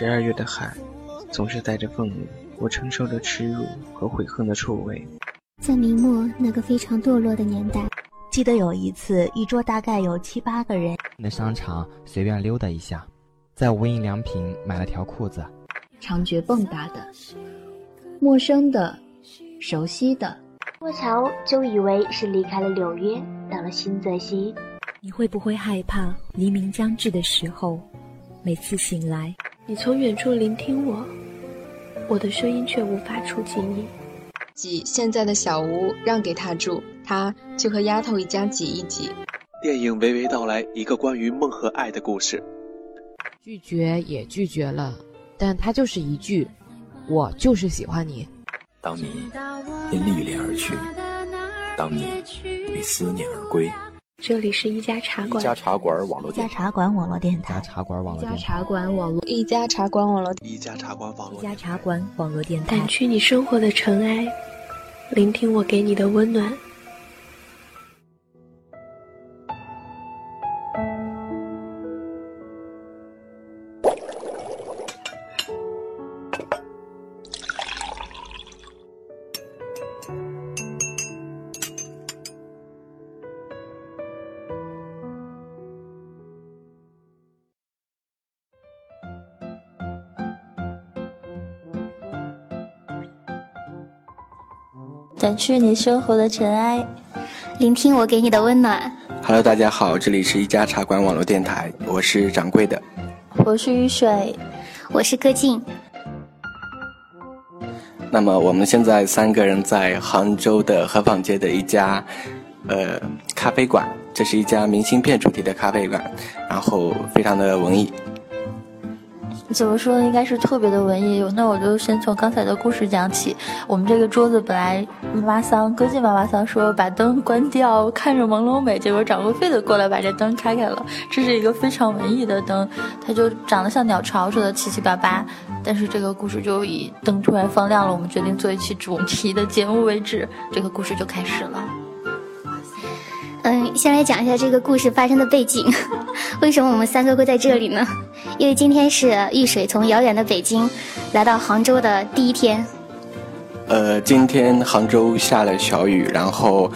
十二月的海，总是带着愤怒，我承受着耻辱和悔恨的臭味。在明末那个非常堕落的年代，记得有一次，一桌大概有七八个人，那商场随便溜达一下，在无印良品买了条裤子，长觉蹦跶的，陌生的，熟悉的，过桥就以为是离开了纽约，到了新泽西。你会不会害怕黎明将至的时候，每次醒来，你从远处聆听我，我的声音却无法触及你。挤现在的小屋让给他住，他就和丫头一家挤一挤。电影娓娓道来一个关于梦和爱的故事。拒绝也拒绝了，但他就是一句：“我就是喜欢你。”当你因历练而去，当你为思念而归。这里是一家茶馆，一家茶馆网络，一家茶馆网络电台，一家茶馆网络，一家茶馆网络，一家茶馆网络，一家茶馆网络，一家茶馆网络电台，掸去你生活的尘埃，聆听我给你的温暖。掸去你生活的尘埃，聆听我给你的温暖。Hello，大家好，这里是一家茶馆网络电台，我是掌柜的，我是雨水，我是柯静。那么我们现在三个人在杭州的河坊街的一家呃咖啡馆，这是一家明信片主题的咖啡馆，然后非常的文艺。怎么说呢？应该是特别的文艺。那我就先从刚才的故事讲起。我们这个桌子本来妈妈桑歌进妈妈桑说把灯关掉，看着朦胧美，结果掌柜非得过来把这灯开开了。这是一个非常文艺的灯，它就长得像鸟巢似的七七八八。但是这个故事就以灯突然放亮了，我们决定做一期主题的节目为止，这个故事就开始了。嗯，先来讲一下这个故事发生的背景。为什么我们三个会在这里呢？因为今天是玉水从遥远的北京来到杭州的第一天。呃，今天杭州下了小雨，然后，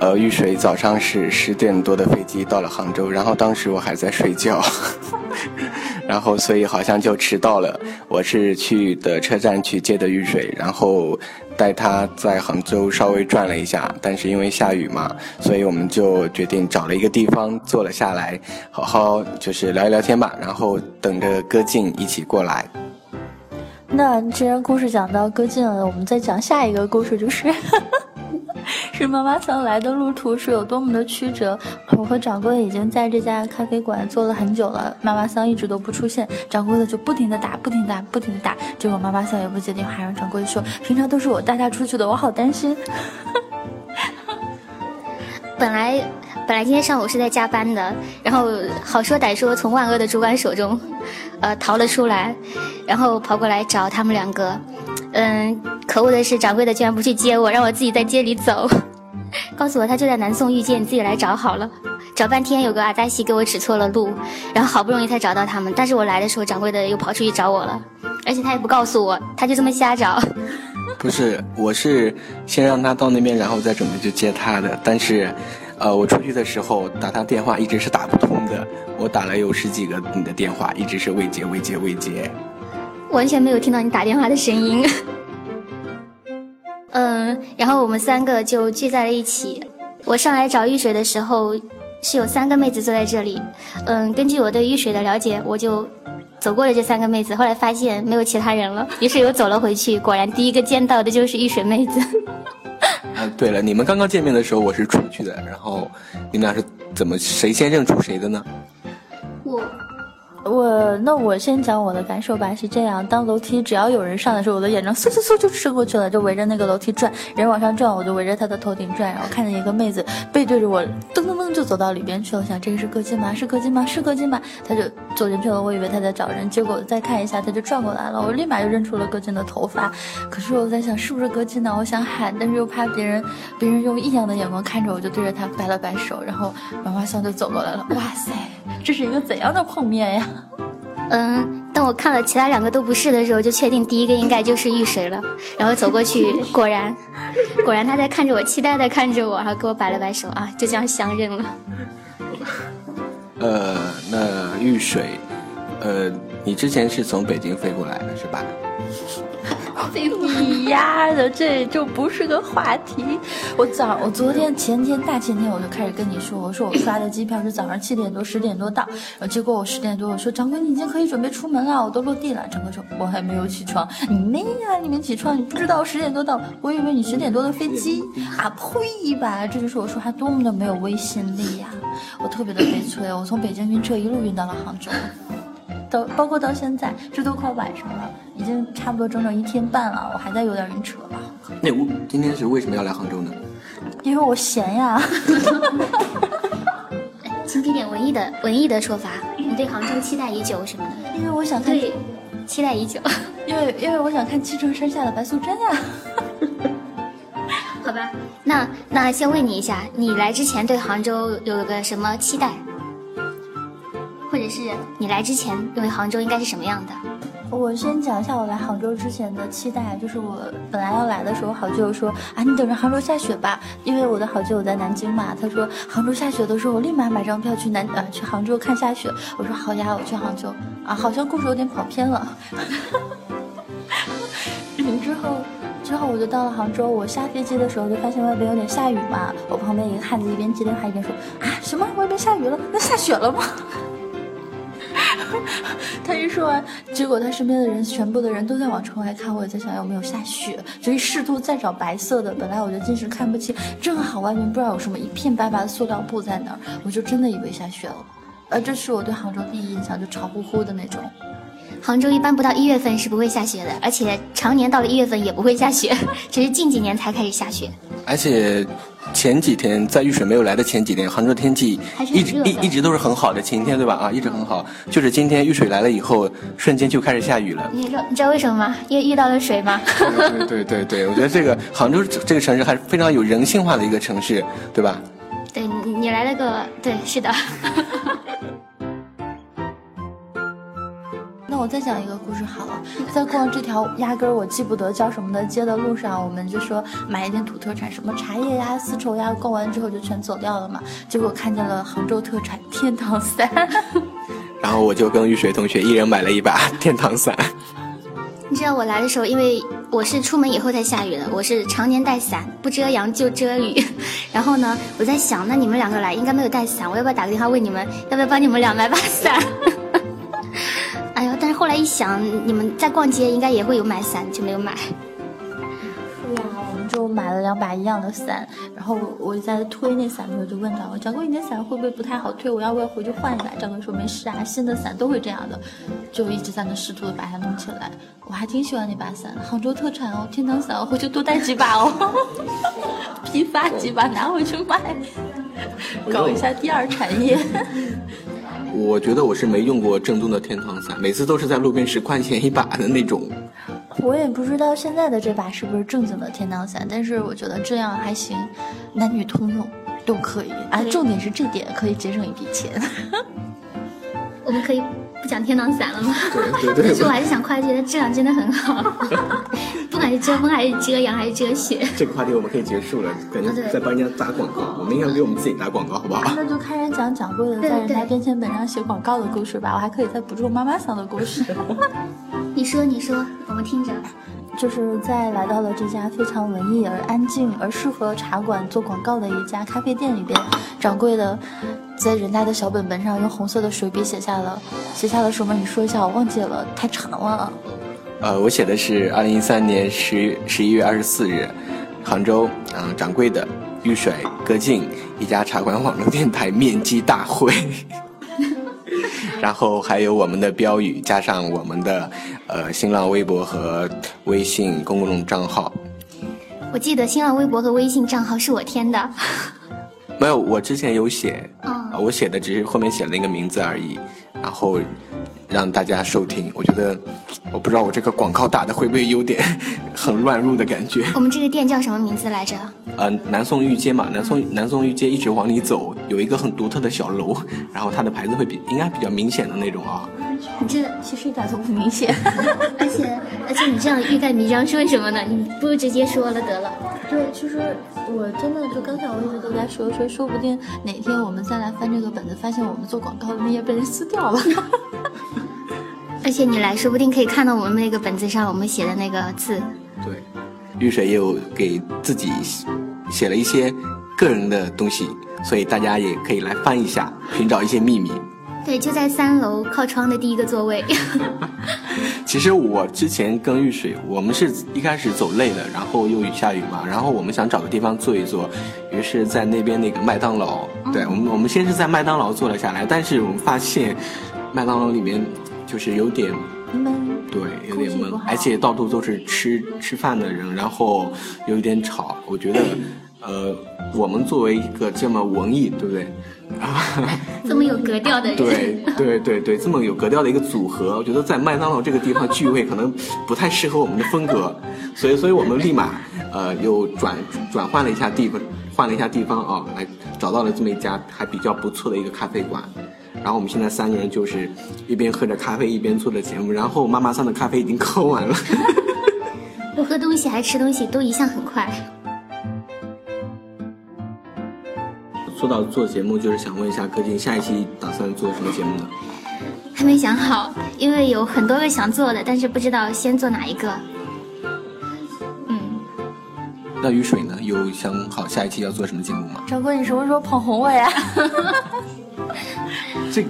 呃，玉水早上是十点多的飞机到了杭州，然后当时我还在睡觉。然后，所以好像就迟到了。我是去的车站去接的玉水，然后带他在杭州稍微转了一下。但是因为下雨嘛，所以我们就决定找了一个地方坐了下来，好好就是聊一聊天吧。然后等着歌静一起过来。那既然故事讲到歌静了，我们再讲下一个故事，就是。是妈妈桑来的路途是有多么的曲折。我和掌柜已经在这家咖啡馆坐了很久了，妈妈桑一直都不出现，掌柜的就不停的打，不停打，不停的打。结果妈妈桑也不接电话，让掌柜说：“平常都是我带他出去的，我好担心。”本来本来今天上午是在加班的，然后好说歹说从万恶的主管手中，呃逃了出来，然后跑过来找他们两个。嗯，可恶的是，掌柜的居然不去接我，让我自己在街里走，告诉我他就在南宋遇见，你自己来找好了。找半天，有个阿达西给我指错了路，然后好不容易才找到他们。但是我来的时候，掌柜的又跑出去找我了，而且他也不告诉我，他就这么瞎找。不是，我是先让他到那边，然后再准备去接他的。但是，呃，我出去的时候打他电话一直是打不通的，我打了有十几个你的电话，一直是未接、未接、未接。完全没有听到你打电话的声音。嗯，然后我们三个就聚在了一起。我上来找玉水的时候，是有三个妹子坐在这里。嗯，根据我对玉水的了解，我就走过了这三个妹子。后来发现没有其他人了，于是又走了回去。果然，第一个见到的就是玉水妹子。啊，对了，你们刚刚见面的时候我是出去的，然后你们俩是怎么谁先认出谁的呢？我。我那我先讲我的感受吧，是这样：当楼梯只要有人上的时候，我的眼睛嗖嗖嗖就伸过去了，就围着那个楼梯转，人往上转，我就围着他的头顶转，然后看见一个妹子背对着我，噔噔噔就走到里边去了。想这个是歌姬吗？是歌姬吗？是歌姬吗？他就走进去了，我以为他在找人，结果再看一下，他就转过来了，我立马就认出了歌姬的头发。可是我在想是不是歌姬呢？我想喊，但是又怕别人别人用异样的眼光看着我，就对着他摆了摆手，然后妈妈桑就走过来了。哇塞，这是一个怎样的碰面呀？嗯，当我看了其他两个都不是的时候，就确定第一个应该就是遇水了。然后走过去，果然，果然他在看着我，期待的看着我，然后给我摆了摆手啊，就这样相认了。呃，那遇水，呃，你之前是从北京飞过来的是吧？你丫的，这就不是个话题。我早，我昨天、前天、大前天我就开始跟你说，我说我刷的机票是早上七点多、十点多到，然后结果我十点多我说掌柜你已经可以准备出门了，我都落地了。掌柜说我还没有起床，你妹呀，你没起床，你不知道十点多到，我以为你十点多的飞机啊呸吧，这就是我说话多么的没有威信力呀，我特别的悲催，我从北京晕车一路晕到了杭州。到包括到现在，这都快晚上了，已经差不多整整一天半了，我还在有点晕车吧。那我今天是为什么要来杭州呢？因为我闲呀。请给点文艺的文艺的说法，你对杭州期待已久什么的？因为我想看，对，期待已久。因为因为我想看七城山下的白素贞呀。好吧，那那先问你一下，你来之前对杭州有个什么期待？或者是你来之前认为杭州应该是什么样的？我先讲一下我来杭州之前的期待，就是我本来要来的时候，好舅说啊，你等着杭州下雪吧，因为我的好舅我在南京嘛，他说杭州下雪的时候，我立马买张票去南呃去杭州看下雪。我说好呀，我去杭州啊，好像故事有点跑偏了。之后之后我就到了杭州，我下飞机的时候就发现外边有点下雨嘛，我旁边一个汉子一边接电话一边说啊什么外边下雨了？那下雪了吗？他一说完，结果他身边的人全部的人都在往窗外看，我也在想有没有下雪，所以试图再找白色的。本来我就近视看不清，正好外面不知道有什么一片白白的塑料布在那儿，我就真的以为下雪了。呃，这是我对杭州第一印象，就潮乎乎的那种。杭州一般不到一月份是不会下雪的，而且常年到了一月份也不会下雪，只是近几年才开始下雪。而且。前几天在雨水没有来的前几天，杭州天气一直一一直都是很好的晴天，对吧？啊，一直很好。就是今天雨水来了以后，瞬间就开始下雨了。你知道你知道为什么吗？因为遇到了水吗？对对对对，我觉得这个 杭州这个城市还是非常有人性化的一个城市，对吧？对你你来了个对，是的。我再讲一个故事好了，在逛这条压根儿我记不得叫什么的街的路上，我们就说买一点土特产，什么茶叶呀、丝绸呀，逛完之后就全走掉了嘛。结果看见了杭州特产 天堂伞，然后我就跟玉水同学一人买了一把 天堂伞。你知道我来的时候，因为我是出门以后才下雨的，我是常年带伞，不遮阳就遮雨。然后呢，我在想，那你们两个来应该没有带伞，我要不要打个电话问你们，要不要帮你们俩买把伞？一想，你们在逛街应该也会有买伞，就没有买。是呀，我们就买了两把一样的伞。然后我在推那伞的时候就问掌柜：“掌柜，你那伞会不会不太好推？我要不要回去换一把？”掌柜说：“没事啊，新的伞都会这样的。”就一直在那试图的把它弄起来。我还挺喜欢那把伞，杭州特产哦，天堂伞，我回去多带几把哦，批发几把拿回去卖，搞一下第二产业。我觉得我是没用过正宗的天堂伞，每次都是在路边十块钱一把的那种。我也不知道现在的这把是不是正经的天堂伞，但是我觉得这样还行，男女通用都可以啊。重点是这点可以节省一笔钱。我们可以。不讲天堂伞了吗？对对对。但是我还是想夸一句，它质量真的很好，不管是遮风还是遮阳还是遮雪。这个话题我们可以结束了，感觉在帮人家打广告，我们应该给我们自己打广告，好不好？那就开始讲掌柜的在人家便签本上写广告的故事吧，我还可以再补充妈妈桑的故事。你说，你说，我们听着。就是在来到了这家非常文艺而安静而适合茶馆做广告的一家咖啡店里边，掌柜的。在人家的小本本上用红色的水笔写下了，写下了什么？你说一下，我忘记了，太长了。呃，我写的是二零一三年十十一月二十四日，杭州，嗯，掌柜的玉水歌静一家茶馆网络电台面基大会，然后还有我们的标语，加上我们的呃新浪微博和微信公众账号。我记得新浪微博和微信账号是我添的。没有，我之前有写，啊，我写的只是后面写了一个名字而已，然后让大家收听。我觉得，我不知道我这个广告打的会不会有点 很乱入的感觉。我们这个店叫什么名字来着？呃，南宋御街嘛，南宋南宋御街一直往里走，有一个很独特的小楼，然后它的牌子会比应该比较明显的那种啊。你这其实一点都不明显，而且而且你这样欲盖弥彰是为什么呢？你不如直接说了得了。对，其实我真的就刚才我一直都在说说，说不定哪天我们再来翻这个本子，发现我们做广告的那页被人撕掉了。而且你来说不定可以看到我们那个本子上我们写的那个字。对，玉水也有给自己写了一些个人的东西，所以大家也可以来翻一下，寻找一些秘密。对，就在三楼靠窗的第一个座位。其实我之前跟玉水，我们是一开始走累了，然后又雨下雨嘛，然后我们想找个地方坐一坐，于是在那边那个麦当劳，对我们我们先是在麦当劳坐了下来，但是我们发现麦当劳里面就是有点闷，对，有点闷，而且到处都是吃吃饭的人，然后有一点吵，我觉得，呃，我们作为一个这么文艺，对不对？这么有格调的人，对对对对，这么有格调的一个组合，我觉得在麦当劳这个地方聚会可能不太适合我们的风格，所以所以我们立马呃又转转换了一下地方，换了一下地方啊，来找到了这么一家还比较不错的一个咖啡馆，然后我们现在三个人就是一边喝着咖啡一边做的节目，然后妈妈桑的咖啡已经喝完了，我喝东西还吃东西都一向很快。说到做节目，就是想问一下柯静，下一期打算做什么节目呢？还没想好，因为有很多个想做的，但是不知道先做哪一个。嗯。那雨水呢？有想好下一期要做什么节目吗？张哥，你什么时候捧红我呀？这，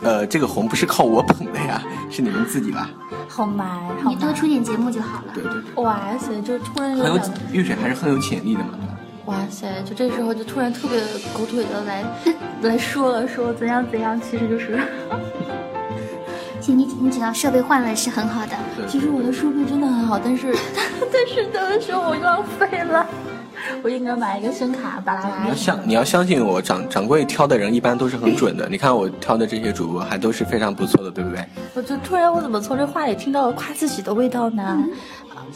呃，这个红不是靠我捧的呀，是你们自己吧？好埋，你多出点节目就好了。对对对。哇塞，就突然有很有雨水还是很有潜力的嘛。哇塞！就这时候就突然特别狗腿的来 来说了说怎样怎样，其实就是，其实你你只要设备换了是很好的。其实我的设备真的很好，但是 但是有的时候我浪费了，我应该买一个声卡巴拉巴拉。你要相你要相信我，掌掌柜挑的人一般都是很准的。你看我挑的这些主播还都是非常不错的，对不对？我就突然我怎么从这话里听到了夸自己的味道呢？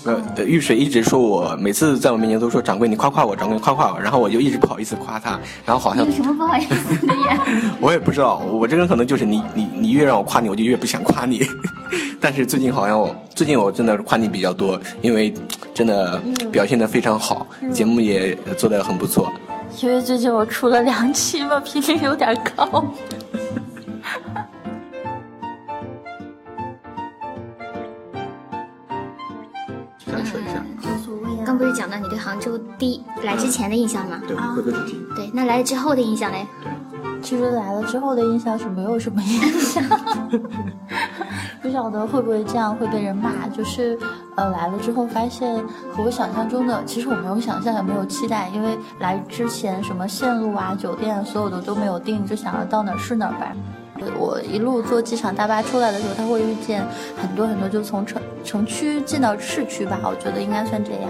呃，玉水一直说我每次在我面前都说掌柜你夸夸我，掌柜夸夸我，然后我就一直不好意思夸他，然后好像有什么不好意思的呀？我也不知道，我这个人可能就是你你你越让我夸你，我就越不想夸你。但是最近好像我最近我真的夸你比较多，因为真的表现的非常好，节目也做的很不错。因为最近我出了两期嘛，频率有点高。刚不是讲到你对杭州第一来之前的印象吗？对，回头去听。对，那来了之后的印象嘞？对，其实来了之后的印象是没有什么印象，不晓得会不会这样会被人骂。就是呃，来了之后发现和我想象中的，其实我没有想象，也没有期待，因为来之前什么线路啊、酒店啊，所有的都没有定，就想着到哪儿是哪儿呗。我一路坐机场大巴出来的时候，他会遇见很多很多，就从城城区进到市区吧，我觉得应该算这样。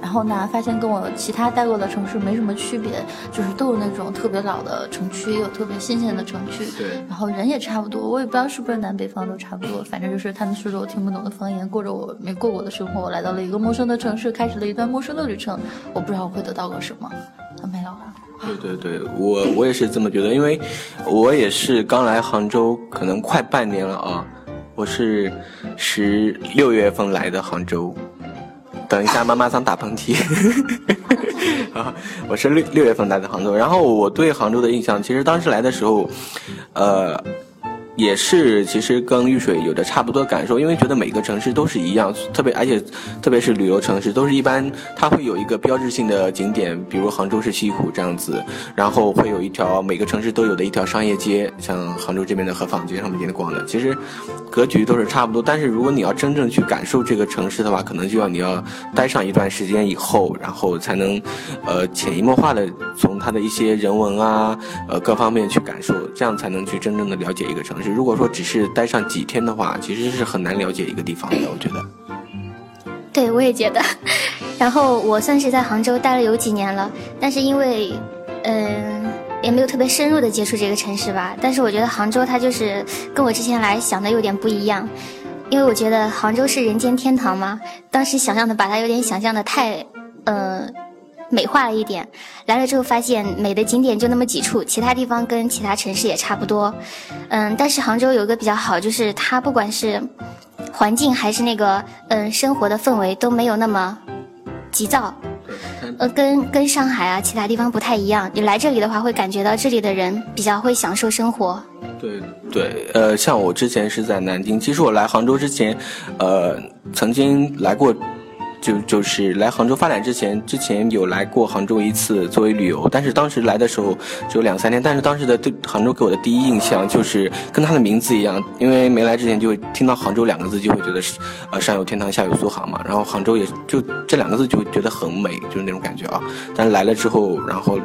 然后呢，发现跟我其他待过的城市没什么区别，就是都有那种特别老的城区，也有特别新鲜的城区。对。然后人也差不多，我也不知道是不是南北方都差不多，反正就是他们说着我听不懂的方言，过着我没过过的生活。我来到了一个陌生的城市，开始了一段陌生的旅程。我不知道我会得到个什么，没有了。对对对，我我也是这么觉得，因为我也是刚来杭州，可能快半年了啊。我是十六月份来的杭州，等一下妈妈桑打喷嚏。啊，我是六六月份来的杭州，然后我对杭州的印象，其实当时来的时候，呃。也是，其实跟玉水有着差不多感受，因为觉得每个城市都是一样，特别而且特别是旅游城市，都是一般它会有一个标志性的景点，比如杭州市西湖这样子，然后会有一条每个城市都有的一条商业街，像杭州这边的河坊街上面天天逛的，其实格局都是差不多。但是如果你要真正去感受这个城市的话，可能就要你要待上一段时间以后，然后才能呃潜移默化的从它的一些人文啊呃各方面去感受，这样才能去真正的了解一个城市。如果说只是待上几天的话，其实是很难了解一个地方的。我觉得，对我也觉得。然后我算是在杭州待了有几年了，但是因为，嗯，也没有特别深入的接触这个城市吧。但是我觉得杭州它就是跟我之前来想的有点不一样，因为我觉得杭州是人间天堂嘛。当时想象的把它有点想象的太，呃，美化了一点。来了之后发现美的景点就那么几处，其他地方跟其他城市也差不多。嗯，但是杭州有个比较好，就是它不管是环境还是那个嗯生活的氛围都没有那么急躁。呃，跟跟上海啊其他地方不太一样。你来这里的话，会感觉到这里的人比较会享受生活。对对，呃，像我之前是在南京，其实我来杭州之前，呃，曾经来过。就就是来杭州发展之前，之前有来过杭州一次作为旅游，但是当时来的时候只有两三天，但是当时的对杭州给我的第一印象就是跟它的名字一样，因为没来之前就会听到杭州两个字就会觉得是，呃上有天堂下有苏杭嘛，然后杭州也就这两个字就觉得很美，就是那种感觉啊。但来了之后，然后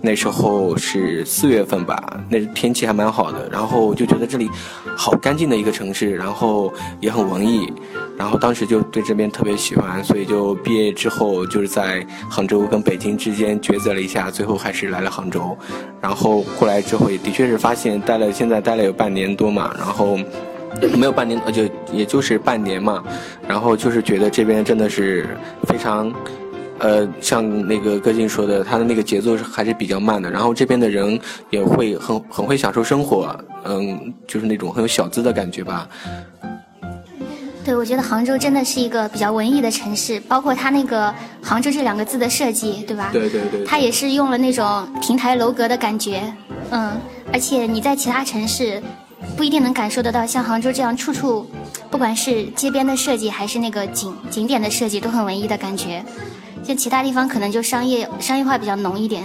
那时候是四月份吧，那天气还蛮好的，然后就觉得这里好干净的一个城市，然后也很文艺，然后当时就对这边特别喜欢，所以。也就毕业之后，就是在杭州跟北京之间抉择了一下，最后还是来了杭州。然后过来之后，也的确是发现待了，现在待了有半年多嘛。然后没有半年，呃，就也就是半年嘛。然后就是觉得这边真的是非常，呃，像那个歌静说的，他的那个节奏是还是比较慢的。然后这边的人也会很很会享受生活，嗯，就是那种很有小资的感觉吧。对，我觉得杭州真的是一个比较文艺的城市，包括它那个“杭州”这两个字的设计，对吧？对对对。它也是用了那种亭台楼阁的感觉，嗯，而且你在其他城市不一定能感受得到，像杭州这样处处，不管是街边的设计还是那个景景点的设计，都很文艺的感觉。像其他地方可能就商业商业化比较浓一点，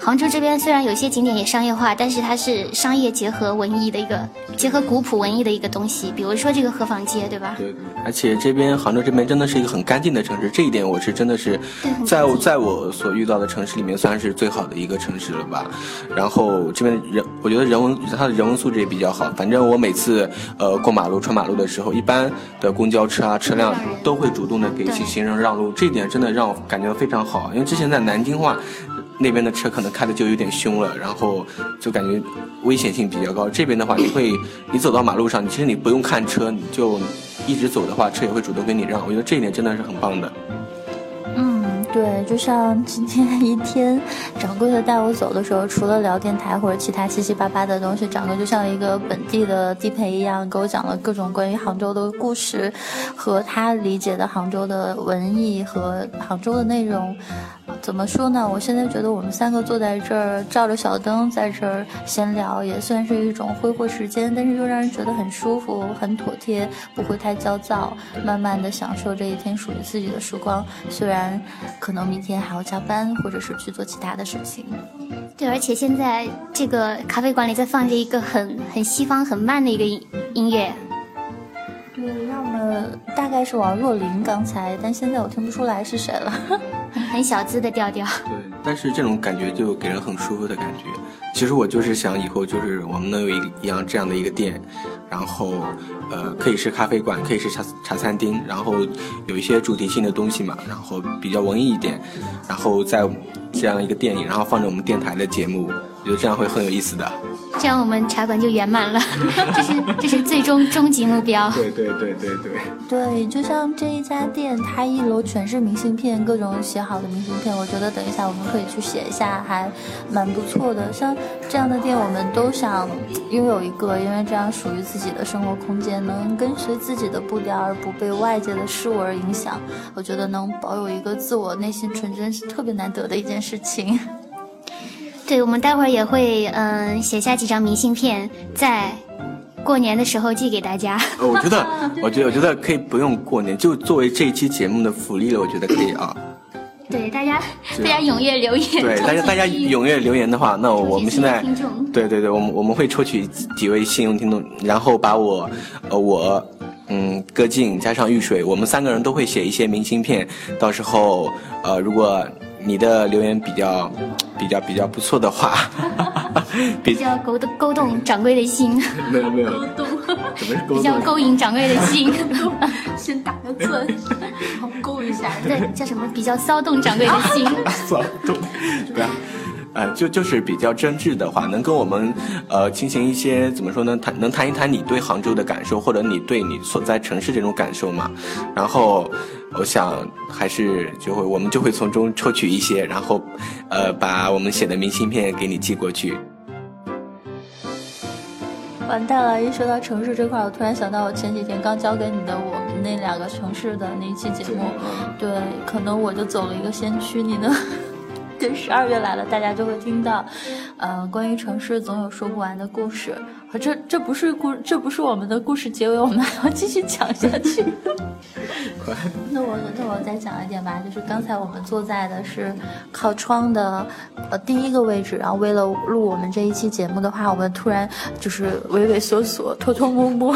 杭州这边虽然有些景点也商业化，但是它是商业结合文艺的一个结合古朴文艺的一个东西，比如说这个河坊街，对吧？对，而且这边杭州这边真的是一个很干净的城市，这一点我是真的是在我在我所遇到的城市里面算是最好的一个城市了吧。然后这边人，我觉得人文它的人文素质也比较好。反正我每次呃过马路穿马路的时候，一般的公交车啊车辆都会主动的给行人让路，这一点真的让我。感觉非常好，因为之前在南京话，那边的车可能开的就有点凶了，然后就感觉危险性比较高。这边的话，你会你走到马路上，其实你不用看车，你就一直走的话，车也会主动跟你让。我觉得这一点真的是很棒的。对，就像今天 一天，掌柜的带我走的时候，除了聊电台或者其他七七八八的东西，掌柜就像一个本地的地陪一样，给我讲了各种关于杭州的故事，和他理解的杭州的文艺和杭州的内容。怎么说呢？我现在觉得我们三个坐在这儿，照着小灯在这儿闲聊，也算是一种挥霍时间，但是又让人觉得很舒服、很妥帖，不会太焦躁，慢慢的享受这一天属于自己的时光。虽然可能明天还要加班，或者是去做其他的事情。对，而且现在这个咖啡馆里在放着一个很很西方、很慢的一个音音乐。对，要么大概是王若琳刚才，但现在我听不出来是谁了。很小资的调调。对，但是这种感觉就给人很舒服的感觉。其实我就是想以后就是我们能有一一样这样的一个店，然后呃可以是咖啡馆，可以是茶茶餐厅，然后有一些主题性的东西嘛，然后比较文艺一点，然后在这样一个店里，然后放着我们电台的节目，我觉得这样会很有意思的。这样我们茶馆就圆满了，这是这是最终终极目标。对对对对对。对，就像这一家店，它一楼全是明信片，各种写好的明信片。我觉得等一下我们可以去写一下，还蛮不错的。像这样的店，我们都想拥有一个，因为这样属于自己的生活空间，能跟随自己的步调，而不被外界的事物而影响。我觉得能保有一个自我内心纯真，是特别难得的一件事情。对，我们待会儿也会嗯写下几张明信片，在过年的时候寄给大家。呃，我觉得，我觉得，我觉得可以不用过年，就作为这一期节目的福利了，我觉得可以啊。对，大家大家踊跃留言。对，大家大家踊跃留言的话，那我们现在对对对，我们我们会抽取几位幸运听众，然后把我呃我嗯歌静加上玉水，我们三个人都会写一些明信片，到时候呃如果。你的留言比较比较比较不错的话，比较勾动勾动掌柜的心。没有没有，勾动，怎么是勾动？比较勾引掌柜的心。先打个字，然后勾一下。对，叫什么？比较骚动掌柜的心。骚动，对啊。呃，就就是比较真挚的话，能跟我们呃进行一些怎么说呢？谈能谈一谈你对杭州的感受，或者你对你所在城市这种感受吗？然后我想还是就会我们就会从中抽取一些，然后呃把我们写的明信片给你寄过去。完蛋了！一说到城市这块，我突然想到我前几天刚交给你的我们那两个城市的那期节目，对，可能我就走了一个先驱，你呢？对，十二月来了，大家就会听到，呃，关于城市总有说不完的故事。这这不是故，这不是我们的故事结尾，我们还要继续讲下去。那我那我再讲一点吧，就是刚才我们坐在的是靠窗的呃第一个位置，然后为了录我们这一期节目的话，我们突然就是畏畏缩缩、偷偷摸摸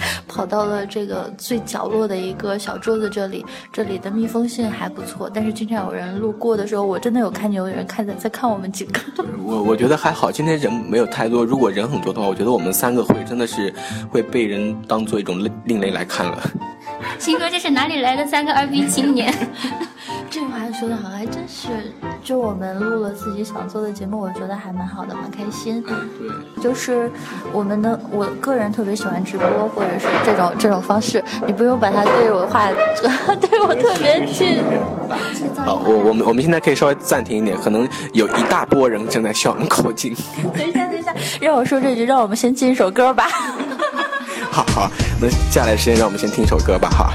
跑到了这个最角落的一个小桌子这里。这里的密封性还不错，但是经常有人路过的时候，我真的有看见有人看在在看我们几个。我我觉得还好，今天人没有太多，如果人很多的话，我觉得我们三个会真的是会被人当做一种另另类来看了。新哥，这是哪里来的三个二逼青年？这话说的好，还真是。就我们录了自己想做的节目，我觉得还蛮好的，蛮开心。嗯，对。就是我们的，我个人特别喜欢直播，或者是这种这种方式。你不用把它对我话，对我特别近。好，我我们我们现在可以稍微暂停一点，可能有一大波人正在向我们靠近。等一下，等一下，让我说这句，让我们先进一首歌吧。好好，那接下来时间让我们先听一首歌吧，哈。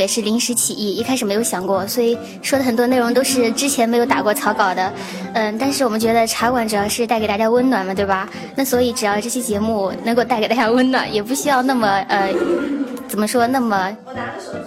也是临时起意，一开始没有想过，所以说的很多内容都是之前没有打过草稿的。嗯，但是我们觉得茶馆主要是带给大家温暖嘛，对吧？那所以只要这期节目能够带给大家温暖，也不需要那么呃怎么说那么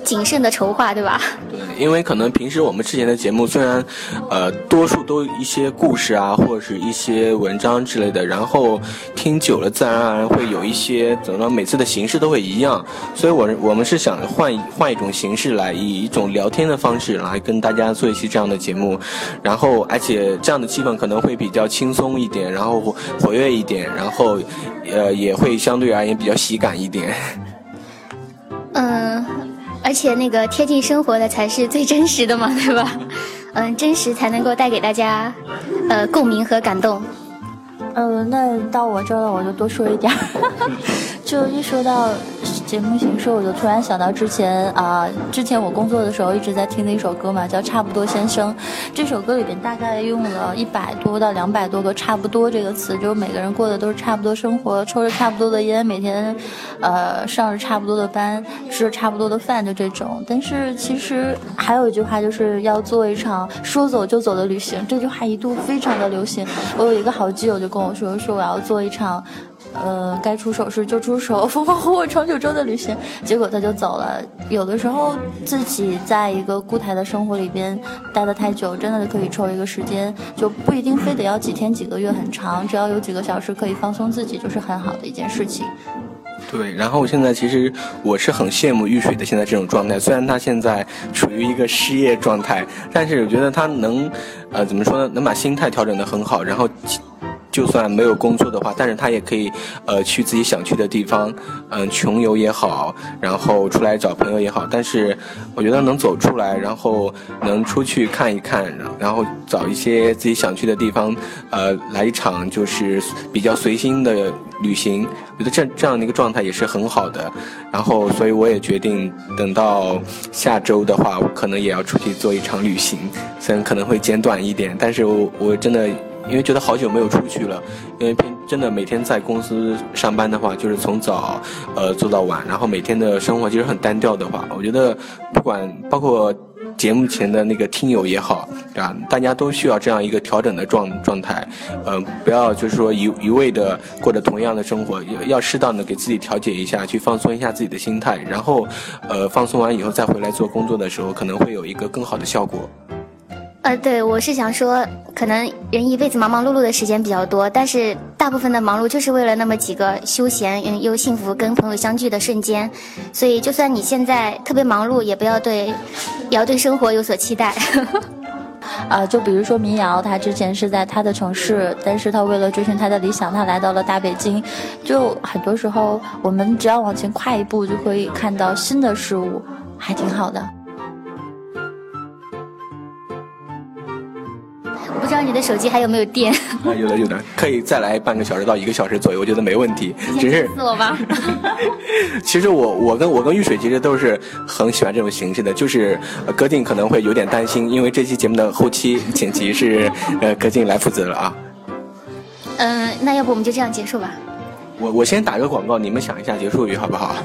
谨慎的筹划，对吧？对，因为可能平时我们之前的节目虽然，呃，多数都一些故事啊，或者是一些文章之类的，然后听久了，自然而然会有一些怎么说，每次的形式都会一样，所以我我们是想换换一种形式来，以一种聊天的方式来跟大家做一期这样的节目，然后而且这样的气氛可能会比较轻松一点，然后活跃一点，然后呃也会相对而言比较喜感一点。嗯，而且那个贴近生活的才是最真实的嘛，对吧？嗯，真实才能够带给大家呃共鸣和感动。嗯，那到我这儿了，我就多说一点儿。就一说到节目形式，我就突然想到之前啊，之前我工作的时候一直在听的一首歌嘛，叫《差不多先生》。这首歌里边大概用了一百多到两百多个“差不多”这个词，就是每个人过的都是差不多生活，抽着差不多的烟，每天呃上着差不多的班，吃着差不多的饭，就这种。但是其实还有一句话，就是要做一场说走就走的旅行。这句话一度非常的流行。我有一个好基友就跟我说，说我要做一场。呃，该出手时就出手，风风火火闯九州的旅行，结果他就走了。有的时候自己在一个固态的生活里边待得太久，真的可以抽一个时间，就不一定非得要几天几个月很长，只要有几个小时可以放松自己，就是很好的一件事情。对，然后现在其实我是很羡慕玉水的现在这种状态，虽然他现在处于一个失业状态，但是我觉得他能，呃，怎么说呢？能把心态调整得很好，然后。就算没有工作的话，但是他也可以，呃，去自己想去的地方，嗯，穷游也好，然后出来找朋友也好。但是，我觉得能走出来，然后能出去看一看，然后找一些自己想去的地方，呃，来一场就是比较随心的旅行。我觉得这这样的一个状态也是很好的。然后，所以我也决定等到下周的话，我可能也要出去做一场旅行，虽然可能会简短一点，但是我我真的。因为觉得好久没有出去了，因为偏真的每天在公司上班的话，就是从早呃做到晚，然后每天的生活其实很单调的话，我觉得不管包括节目前的那个听友也好，对吧？大家都需要这样一个调整的状状态，嗯，不要就是说一一味的过着同样的生活，要要适当的给自己调节一下，去放松一下自己的心态，然后呃放松完以后再回来做工作的时候，可能会有一个更好的效果。呃，对，我是想说，可能人一辈子忙忙碌碌的时间比较多，但是大部分的忙碌就是为了那么几个休闲又幸福跟朋友相聚的瞬间，所以就算你现在特别忙碌，也不要对，也要对生活有所期待。啊，就比如说民谣，他之前是在他的城市，但是他为了追寻他的理想，他来到了大北京。就很多时候，我们只要往前跨一步，就可以看到新的事物，还挺好的。你的手机还有没有电？啊，有的有的，可以再来半个小时到一个小时左右，我觉得没问题。只是死我吧。其实我我跟我跟玉水其实都是很喜欢这种形式的，就是歌静可能会有点担心，因为这期节目的后期剪辑是呃歌静来负责了啊。嗯，那要不我们就这样结束吧。我我先打个广告，你们想一下结束语好不好？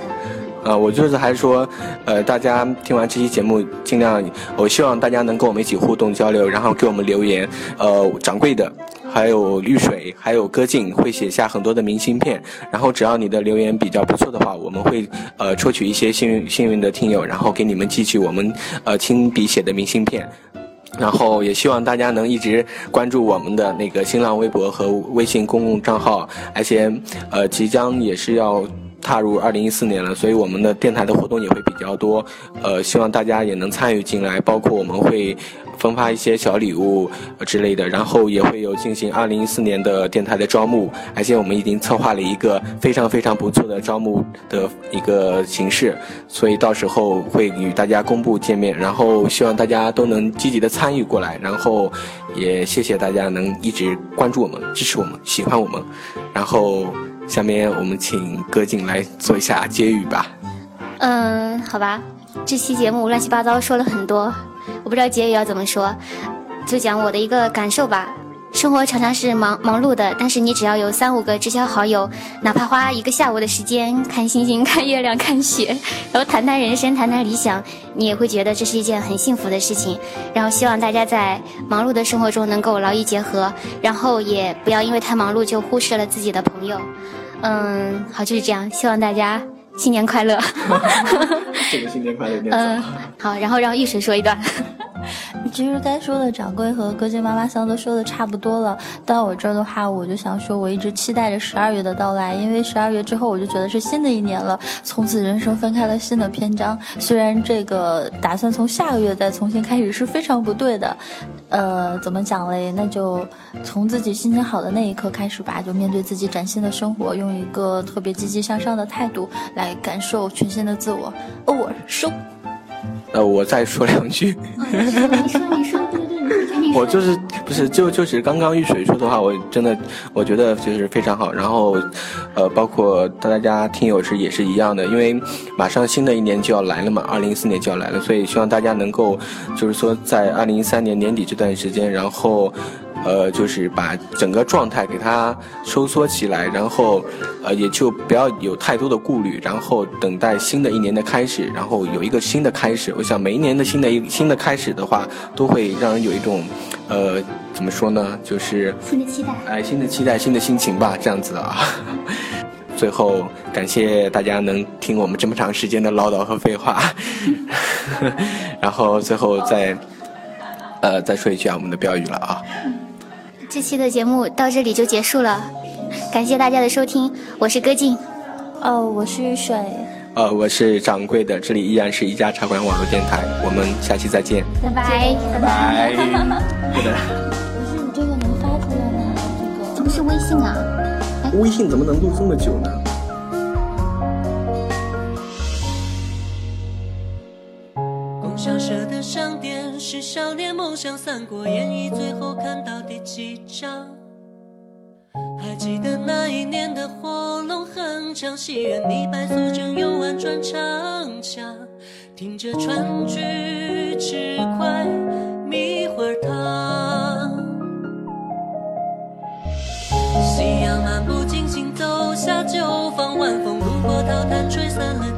啊，我就是还是说，呃，大家听完这期节目，尽量，我希望大家能跟我们一起互动交流，然后给我们留言。呃，掌柜的，还有绿水，还有歌静会写下很多的明信片，然后只要你的留言比较不错的话，我们会呃抽取一些幸运幸运的听友，然后给你们寄去我们呃亲笔写的明信片。然后也希望大家能一直关注我们的那个新浪微博和微信公共账号，而且呃即将也是要。踏入二零一四年了，所以我们的电台的活动也会比较多，呃，希望大家也能参与进来，包括我们会分发一些小礼物之类的，然后也会有进行二零一四年的电台的招募，而且我们已经策划了一个非常非常不错的招募的一个形式，所以到时候会与大家公布见面，然后希望大家都能积极的参与过来，然后也谢谢大家能一直关注我们、支持我们、喜欢我们，然后。下面我们请葛静来做一下结语吧。嗯，好吧，这期节目乱七八糟说了很多，我不知道结语要怎么说，就讲我的一个感受吧。生活常常是忙忙碌的，但是你只要有三五个知交好友，哪怕花一个下午的时间看星星、看月亮、看雪，然后谈谈人生、谈谈理想，你也会觉得这是一件很幸福的事情。然后希望大家在忙碌的生活中能够劳逸结合，然后也不要因为太忙碌就忽视了自己的朋友。嗯，好，就是这样。希望大家新年快乐。这个新年快乐有点嗯，好，然后让玉水说一段。其实该说的掌柜和歌姬妈妈桑都说的差不多了，到我这儿的话，我就想说，我一直期待着十二月的到来，因为十二月之后，我就觉得是新的一年了，从此人生翻开了新的篇章。虽然这个打算从下个月再重新开始是非常不对的，呃，怎么讲嘞？那就从自己心情好的那一刻开始吧，就面对自己崭新的生活，用一个特别积极向上的态度来感受全新的自我。偶尔收。呃，我再说两句。你说，你说，你说，对对对，你说。我就是不是就就是刚刚玉水说的话，我真的我觉得就是非常好。然后，呃，包括大家听友是也是一样的，因为马上新的一年就要来了嘛，二零一四年就要来了，所以希望大家能够就是说在二零一三年年底这段时间，然后。呃，就是把整个状态给它收缩起来，然后，呃，也就不要有太多的顾虑，然后等待新的一年的开始，然后有一个新的开始。我想每一年的新的一新的开始的话，都会让人有一种，呃，怎么说呢，就是新的期待，哎，新的期待，新的心情吧，这样子啊。最后，感谢大家能听我们这么长时间的唠叨和废话，然后最后再，呃，再说一句啊，我们的标语了啊。这期的节目到这里就结束了，感谢大家的收听，我是歌静，哦，我是雨水，呃，我是掌柜的，这里依然是一家茶馆网络电台，我们下期再见，拜拜，拜拜，不是你这个能发出来吗？这个。这不是微信啊？微信怎么能录这么久呢？少年梦想《三国演义》最后看到第几章？还记得那一年的火龙横枪，戏院里白素贞又婉转唱腔，听着川剧吃块米花糖。夕阳漫不经心走下酒坊，晚风路过桃潭，吹散了。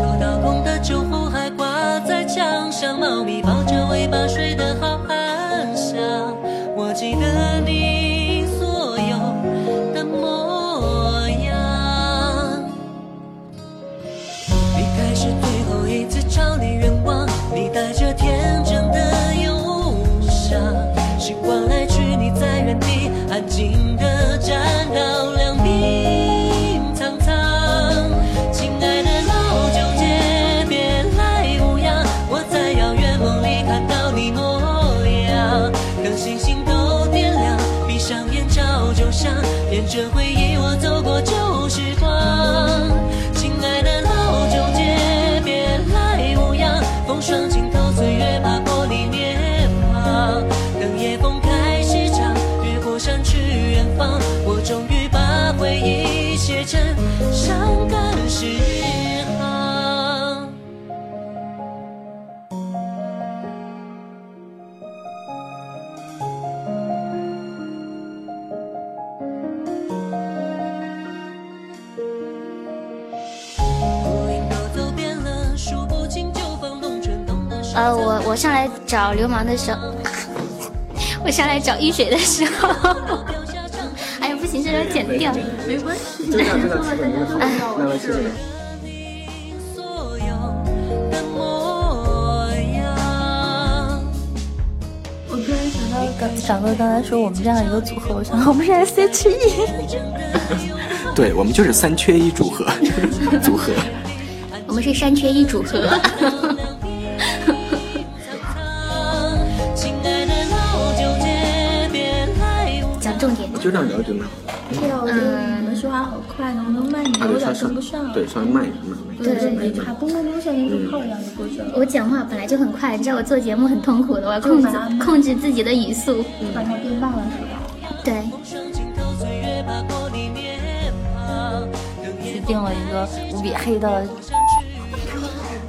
头倒空的酒壶还挂在墙上，猫咪抱着尾巴睡得好安详。我记得你所有的模样。离开是最后一次朝你远望，你带着天真的忧伤。时光来去，你在原地安静我我上来找流氓的时候，我上来找一水的时候，哎呀，不行，这要剪掉，没关系，就这样，就这样，这个你好，来来，谢谢。所有的模样。我突然想到，刚掌柜刚才说我们这样一个组合，我想我们是 S H E。对，我们就是三缺一组合，组合。我们是三缺一组合。重点。就这样聊就蛮好。对啊，我觉得你们说话好快，能不能慢一点？有点跟不上。对，稍微慢一点，慢慢。对对对，差不多像连个炮一样就过去了。我讲话本来就很快，你知道我做节目很痛苦的，我要控制控制自己的语速。把它变慢了是吧？对。去定了一个无比黑的。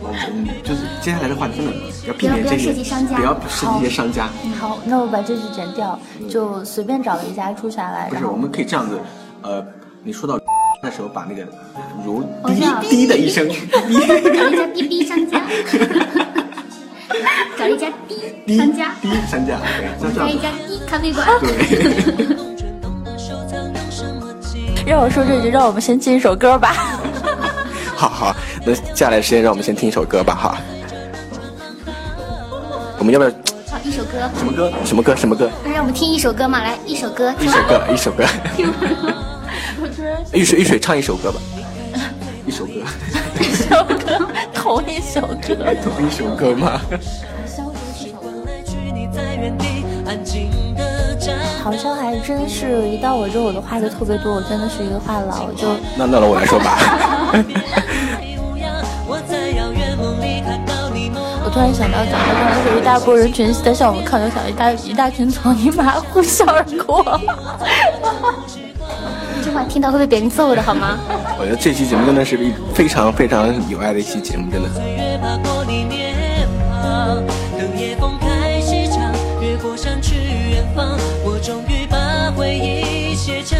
嗯，就是接下来的话，真的要避免这些，不要涉及一些商家。好，那我把这句剪掉，就随便找一家出下来。不是，我们可以这样子，呃，你说到的时候，把那个如滴滴的一声，找一家滴滴商家，找一家滴商家，滴商家，对，开一家滴咖啡馆。对。让我说这句，让我们先进一首歌吧。好好，那接下来时间让我们先听一首歌吧，哈。我们要不要？好，一首歌。什么歌？什么歌？什么歌？那让我们听一首歌嘛，来，一首歌。一首歌，一首歌。玉水，玉水，唱一首歌吧。一首歌。一首歌，同一首歌。同一首歌吗？好像还真是一到我这，我的话就特别多，我真的是一个话痨，就。那那我来说吧。突然想到，讲到刚才有一大波人群在向我们靠，就想一大一大群草泥马呼啸而过。这话听到会被别人揍的好吗？我觉得这期节目真的是一非常非常有爱的一期节目，真的。我终于把回忆写成。